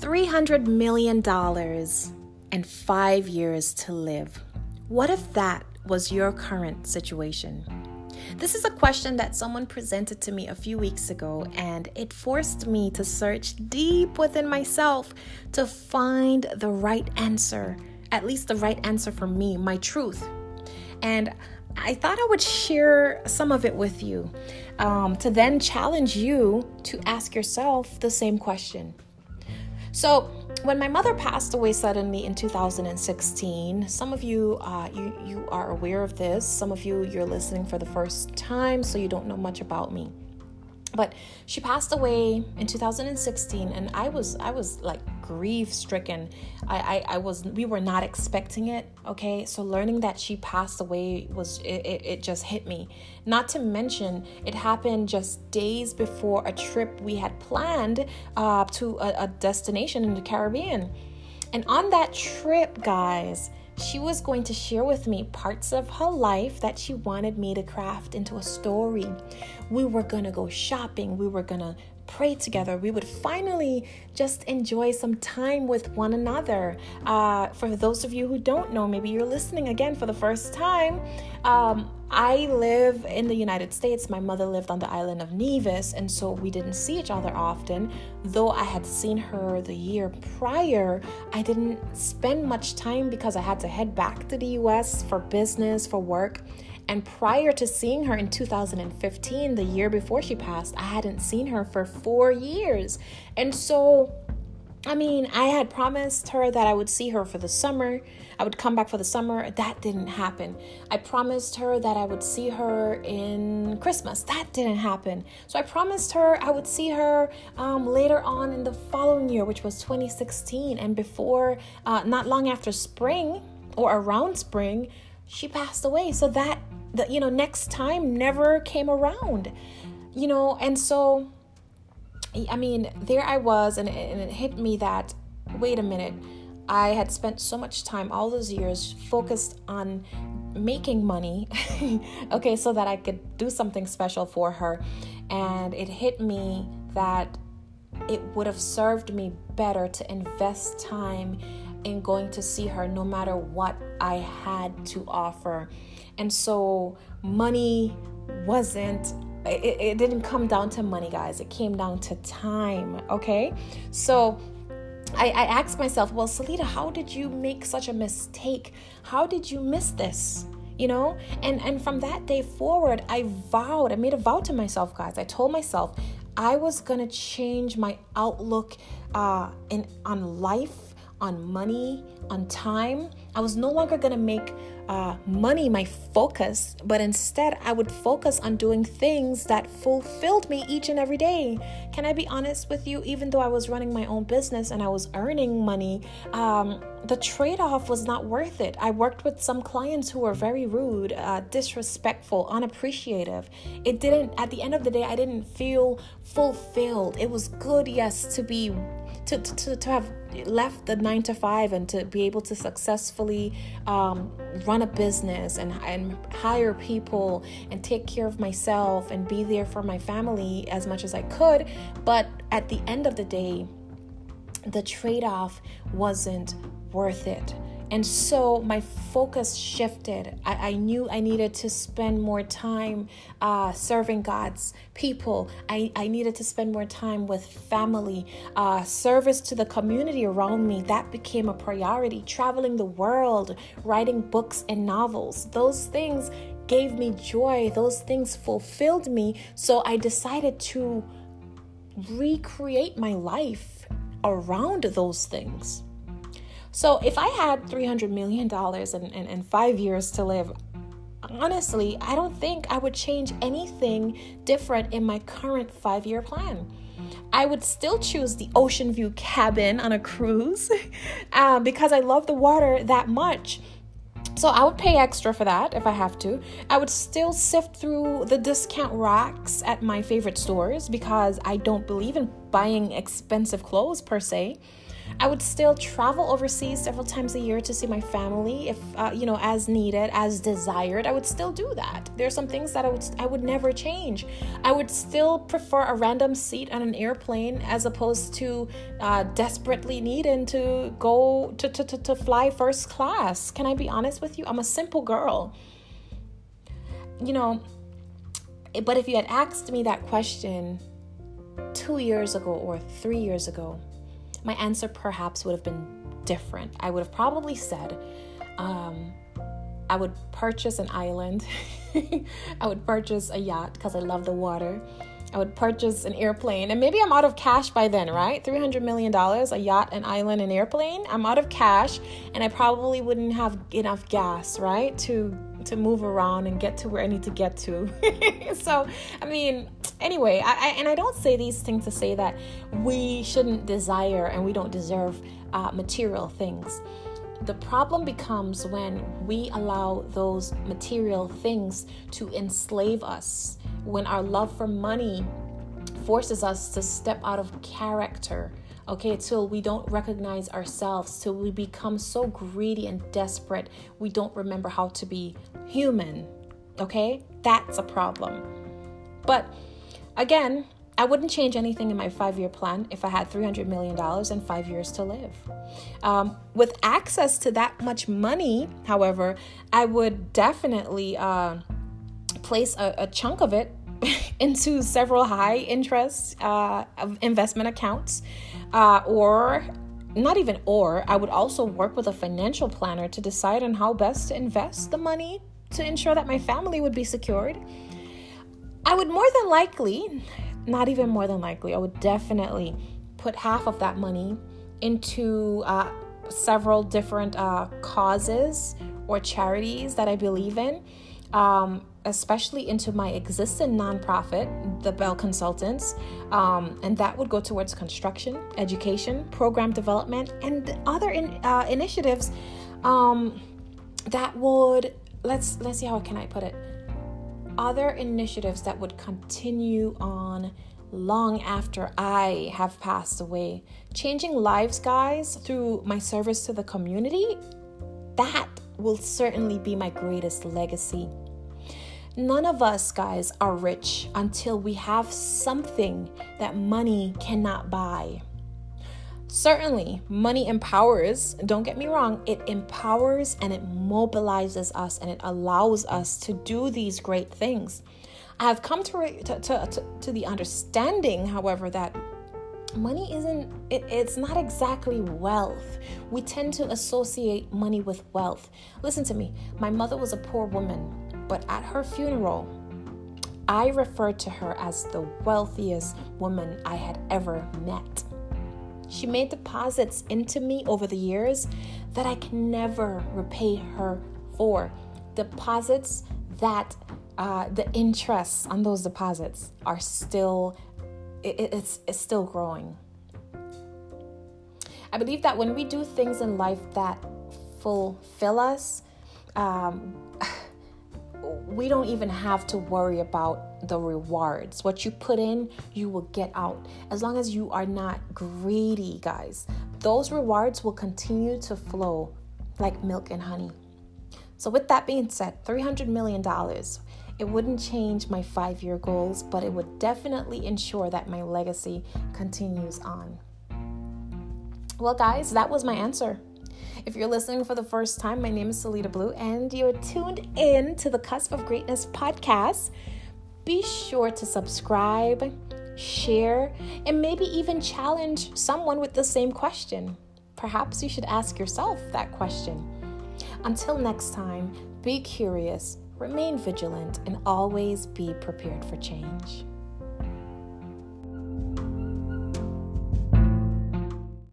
$300 million and five years to live. What if that was your current situation? This is a question that someone presented to me a few weeks ago, and it forced me to search deep within myself to find the right answer, at least the right answer for me, my truth. And I thought I would share some of it with you um, to then challenge you to ask yourself the same question. So, when my mother passed away suddenly in 2016, some of you, uh, you you are aware of this. Some of you, you're listening for the first time, so you don't know much about me. But she passed away in 2016, and I was I was like grief stricken. I, I, I was we were not expecting it. Okay, so learning that she passed away was it, it, it just hit me. Not to mention it happened just days before a trip we had planned uh, to a, a destination in the Caribbean, and on that trip, guys she was going to share with me parts of her life that she wanted me to craft into a story. We were going to go shopping. We were going to pray together, we would finally just enjoy some time with one another. Uh, for those of you who don't know, maybe you're listening again for the first time. Um, I live in the United States. My mother lived on the island of Nevis, and so we didn't see each other often. Though I had seen her the year prior, I didn't spend much time because I had to head back to the US for business, for work. And prior to seeing her in 2015, the year before she passed, I hadn't seen her for four years. And so, I mean, I had promised her that I would see her for the summer. I would come back for the summer. That didn't happen. I promised her that I would see her in Christmas. That didn't happen. So I promised her I would see her um, later on in the following year, which was 2016. And before, uh, not long after spring or around spring, she passed away. So that the you know next time never came around you know and so i mean there i was and, and it hit me that wait a minute i had spent so much time all those years focused on making money okay so that i could do something special for her. And it hit me that it would have served me better to invest time in going to see her no matter what i had to offer. And so money wasn't it, it didn't come down to money guys. It came down to time okay? So I, I asked myself well Sileta how did you make such a mistake? How did you miss this? You know? And and from that day forward i vowed i made a vow to myself guys. I told myself i was gonna change my outlook uh in on life on money on time i was no longer gonna make uh, money my focus, but instead I would focus on doing things that fulfilled me each and every day. Can I be honest with you? Even though I was running my own business and I was earning money, um, the trade off was not worth it. I worked with some clients who were very rude, uh, disrespectful, unappreciative. It didn't, at the end of the day, I didn't feel fulfilled. It was good, yes, to be to, to, to have left the nine to five and to be able to successfully um, run a business and, and hire people and take care of myself and be there for my family as much as I could. But at the end of the day, the trade off wasn't worth it. And so my focus shifted. I, I knew I needed to spend more time uh, serving God's people. I, I needed to spend more time with family, uh, service to the community around me. That became a priority. Traveling the world, writing books and novels. Those things gave me joy. Those things fulfilled me. So I decided to recreate my life around those things. So if I had $300 million and, and, and five years to live, honestly, I don't think I would change anything different in my current five year plan. I would still choose the ocean view cabin on a cruise uh, because I love the water that much. So I would pay extra for that if I have to. I would still sift through the discount racks at my favorite stores because I don't believe in buying expensive clothes per se. I would still travel overseas several times a year to see my family if uh, you know as needed, as desired. I would still do that. there are some things that I would I would never change. I would still prefer a random seat on an airplane as opposed to uh, desperately needing to go to, to, to, to fly first class. Can I be honest with you? I'm a simple girl. You know, but if you had asked me that question two years ago or three years ago, my answer perhaps would have been different. I would have probably said, um, I would purchase an island. I would purchase a yacht because I love the water. I would purchase an airplane. And maybe I'm out of cash by then, right? $300 million, a yacht, an island, an airplane. I'm out of cash and I probably wouldn't have enough gas, right? To to move around and get to where I need to get to. so, I mean, anyway, I, I, and I don't say these things to say that we shouldn't desire and we don't deserve uh, material things. The problem becomes when we allow those material things to enslave us, when our love for money forces us to step out of character okay till we don't recognize ourselves till we become so greedy and desperate we don't remember how to be human okay that's a problem but again I wouldn't change anything in my five year plan if I had $300 million and five years to live. Um, with access to that much money, however, I would definitely uh, place a, a, chunk of it into several high interest uh, investment accounts uh, or not even or i would also work with a financial planner to decide on how best to invest the money to ensure that my family would be secured. I would more than likely not even more than likely, I would definitely put half of that money into uh, several different uh, causes or charities that I believe in, um, especially into my existing nonprofit, the Bell Consultants, um, and that would go towards construction, education, program development, and other in, uh, initiatives um, that would let's let's see how can I put it other initiatives that would continue on long after I have passed away. Changing lives, guys, through my service to the community, that will certainly be my greatest legacy. None of us, guys, are rich until we have something that money cannot buy. Certainly, money empowers, don't get me wrong, it empowers and it mobilizes us and it allows us to do these great things. I have come to, to, to, to the understanding, however, that money isn't it, it's not exactly wealth we tend to associate money with wealth listen to me my mother was a poor woman but at her funeral i referred to her as the wealthiest woman i had ever met she made deposits into me over the years that I can never repay her for. Deposits that uh, the interests on those deposits are still it, it's, it's still growing. I believe that when we do things in life that fulfill us, um, we don't even have to worry about the rewards. What you put in, you will get out. As long as you are not greedy, guys, those rewards will continue to flow like milk and honey. So, with that being said, $300 million, it wouldn't change my five year goals, but it would definitely ensure that my legacy continues on. Well, guys, that was my answer. If you're listening for the first time, my name is Sileta Blu, and you're tuned in to the Cusp of Greatness podcast. Be sure to subscribe, share, and maybe even challenge someone with the same question. Perhaps you should ask yourself that question. Until next time, be curious, remain vigilant, and always be prepared for change.